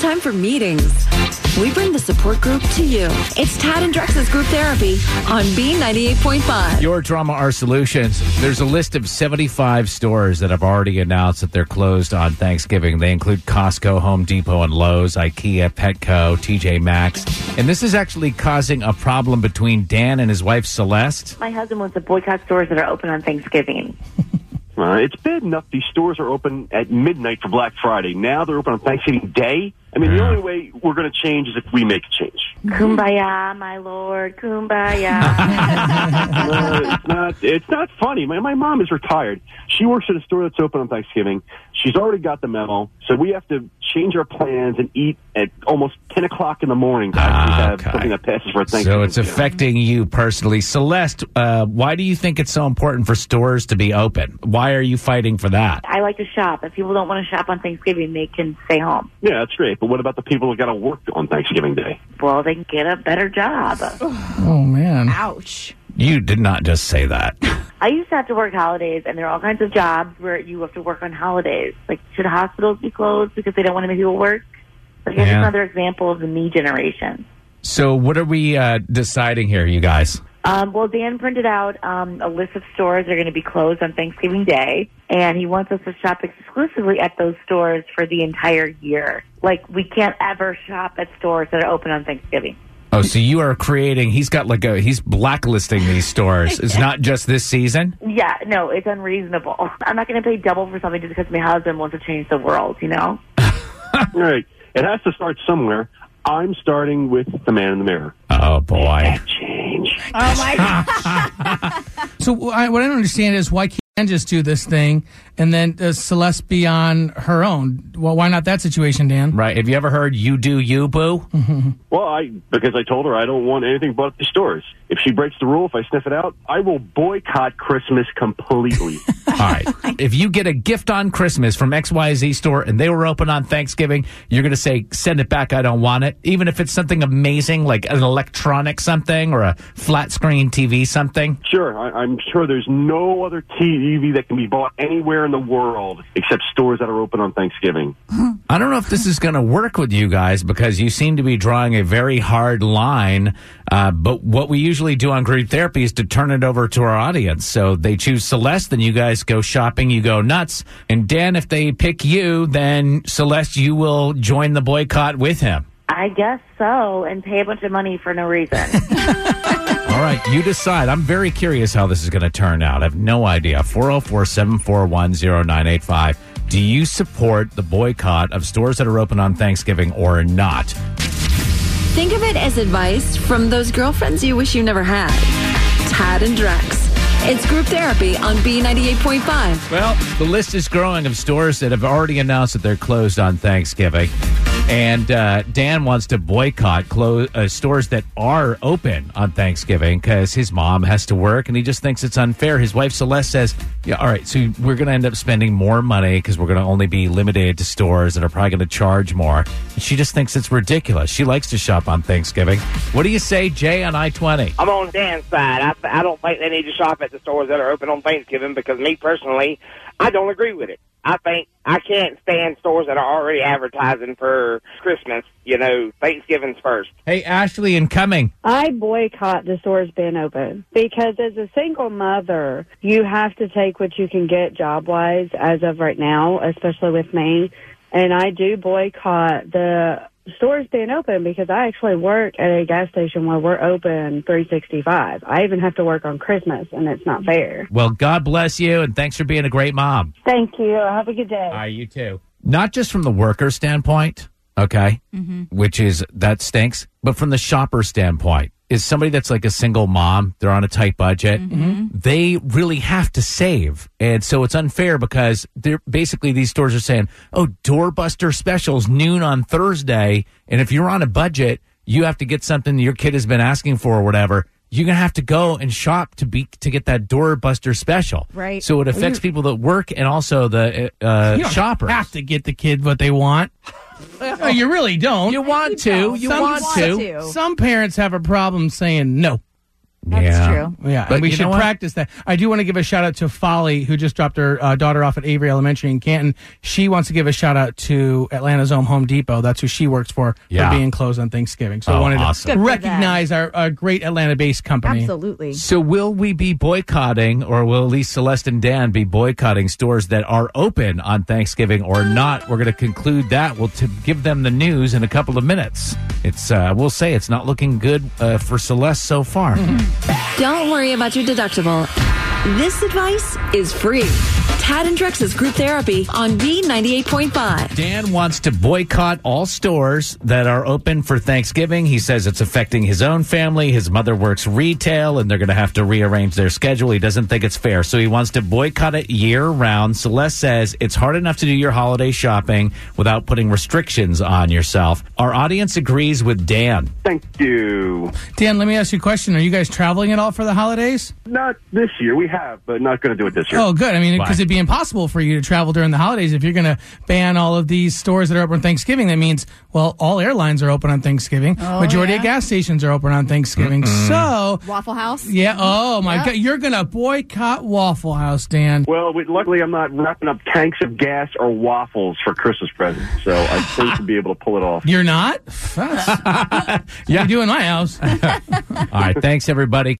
it's time for meetings. We bring the support group to you. It's Tad and Drex's group therapy on B98.5. Your drama, our solutions. There's a list of 75 stores that have already announced that they're closed on Thanksgiving. They include Costco, Home Depot, and Lowe's, IKEA, Petco, TJ Maxx. And this is actually causing a problem between Dan and his wife, Celeste. My husband wants to boycott stores that are open on Thanksgiving. Uh, it's bad enough these stores are open at midnight for Black Friday. Now they're open on Thanksgiving Day. I mean, the only way we're going to change is if we make a change. Kumbaya, my lord, kumbaya. Uh, it's not. It's not funny. My my mom is retired. She works at a store that's open on Thanksgiving. She's already got the memo, so we have to change our plans and eat at almost ten o'clock in the morning to actually Ah, have okay. something that passes for Thanksgiving. So it's affecting you personally. Celeste, uh, why do you think it's so important for stores to be open? Why are you fighting for that? I like to shop. If people don't want to shop on Thanksgiving, they can stay home. Yeah, that's great. But what about the people that got to work on Thanksgiving Day? Well, they can get a better job. Oh man. Ouch. You did not just say that. I used to have to work holidays, and there are all kinds of jobs where you have to work on holidays. Like, should hospitals be closed because they don't want to make people work? Like, here's Yeah. another example of the me generation. So what are we uh, deciding here, you guys? Um, well, Dan printed out um, a list of stores that are going to be closed on Thanksgiving Day, and he wants us to shop exclusively at those stores for the entire year. Like, we can't ever shop at stores that are open on Thanksgiving. Oh, so you are creating, he's got like a, he's blacklisting these stores. It's not just this season? Yeah, no, it's unreasonable. I'm not going to pay double for something just because my husband wants to change the world, you know? right. It has to start somewhere. I'm starting with the man in the mirror. Oh, boy. Change. Oh my god. So I, what I don't understand is why can't just do this thing and then does Celeste be on her own? Well, why not that situation, Dan? Right. Have you ever heard you do you, boo? Well, I because I told her I don't want anything but the stores. If she breaks the rule, if I sniff it out, I will boycott Christmas completely. All right. If you get a gift on Christmas from XYZ store and they were open on Thanksgiving, you're going to say, send it back. I don't want it. Even if it's something amazing like an electronic something or a flat screen TV something. sure, I, I'm sure there's no other TV that can be bought anywhere in the world except stores that are open on Thanksgiving. I don't know if this is going to work with you guys because you seem to be drawing a very hard line. Uh, but what we usually do on group therapy is to turn it over to our audience. So they choose Celeste, then you guys go shopping, you go nuts. And Dan, if they pick you, then Celeste, you will join the boycott with him. I guess so, and pay a bunch of money for no reason. All right, you decide. I'm very curious how this is going to turn out. I have no idea. 404 741 0985. Do you support the boycott of stores that are open on Thanksgiving or not? Think of it as advice from those girlfriends you wish you never had. Tad and Drex. It's group therapy on B98.5. Well, the list is growing of stores that have already announced that they're closed on Thanksgiving. And uh, Dan wants to boycott close, uh, stores that are open on Thanksgiving because his mom has to work and he just thinks it's unfair. His wife Celeste says, Yeah, all right, so we're going to end up spending more money because we're going to only be limited to stores that are probably going to charge more. And she just thinks it's ridiculous. She likes to shop on Thanksgiving. What do you say, Jay, on I 20? I'm on Dan's side. I, I don't think they need to shop at the stores that are open on Thanksgiving because me personally, I don't agree with it. I think I can't stand stores that are already advertising for Christmas. You know, Thanksgiving's first. Hey, Ashley and coming. I boycott the stores being open because as a single mother, you have to take what you can get job wise as of right now, especially with me. And I do boycott the stores being open because I actually work at a gas station where we're open 365. I even have to work on Christmas and it's not fair. Well, God bless you and thanks for being a great mom. Thank you. Have a good day. All right, you too. Not just from the worker standpoint, okay, mm-hmm. which is that stinks, but from the shopper standpoint. Is somebody that's like a single mom, they're on a tight budget, they really have to save. And so it's unfair because they're basically these stores are saying, oh, doorbuster specials noon on Thursday. And if you're on a budget, you have to get something your kid has been asking for or whatever. You're gonna have to go and shop to be to get that doorbuster special. Right. So it affects people that work and also the uh, You shoppers. have to get the kid what they want. No, you really don't. You want to. You Some- want want to. to. Some parents have a problem saying no. That's Yeah. true. Yeah, But and we should practice that. I do want to give a shout out to Folly, who just dropped her uh, daughter off at Avery Elementary in Canton. She wants to give a shout out to Atlanta's Home Home Depot. That's who she works for Yeah. for being closed on Thanksgiving. So I Oh, wanted awesome. to Good recognize our, our great Atlanta-based company. Absolutely. So will we be boycotting, or will at least Celeste and Dan be boycotting stores that are open on Thanksgiving or not? We're going to conclude that. We'll t- give them the news in a couple of minutes. It's uh, we'll say it's not looking good uh, for Celeste so far. Don't worry about your deductible. This advice is free. Tad and Drex's group therapy on B98.5. Dan wants to boycott all stores that are open for Thanksgiving. He says it's affecting his own family. His mother works retail and they're going to have to rearrange their schedule. He doesn't think it's fair. So he wants to boycott it year round. Celeste says it's hard enough to do your holiday shopping without putting restrictions on yourself. Our audience agrees with Dan. Thank you. Dan, let me ask you a question. Are you guys traveling at all for the holidays? Not this year. We have, but not going to do it this year. Oh, good. I mean, because it'd be impossible for you to travel during the holidays if you're going to ban all of these stores that are open on Thanksgiving. That means, well, all airlines are open on Thanksgiving. Oh, Majority of gas stations are open on Thanksgiving. So, Waffle House. yeah. Oh my Yep. God, you're going to boycott Waffle House, Dan. Well, we, luckily I'm not wrapping up tanks of gas or waffles for Christmas presents, so I think to be able to pull it off. You're not. That's, Yeah. You do in my house. All right. Thanks, everybody.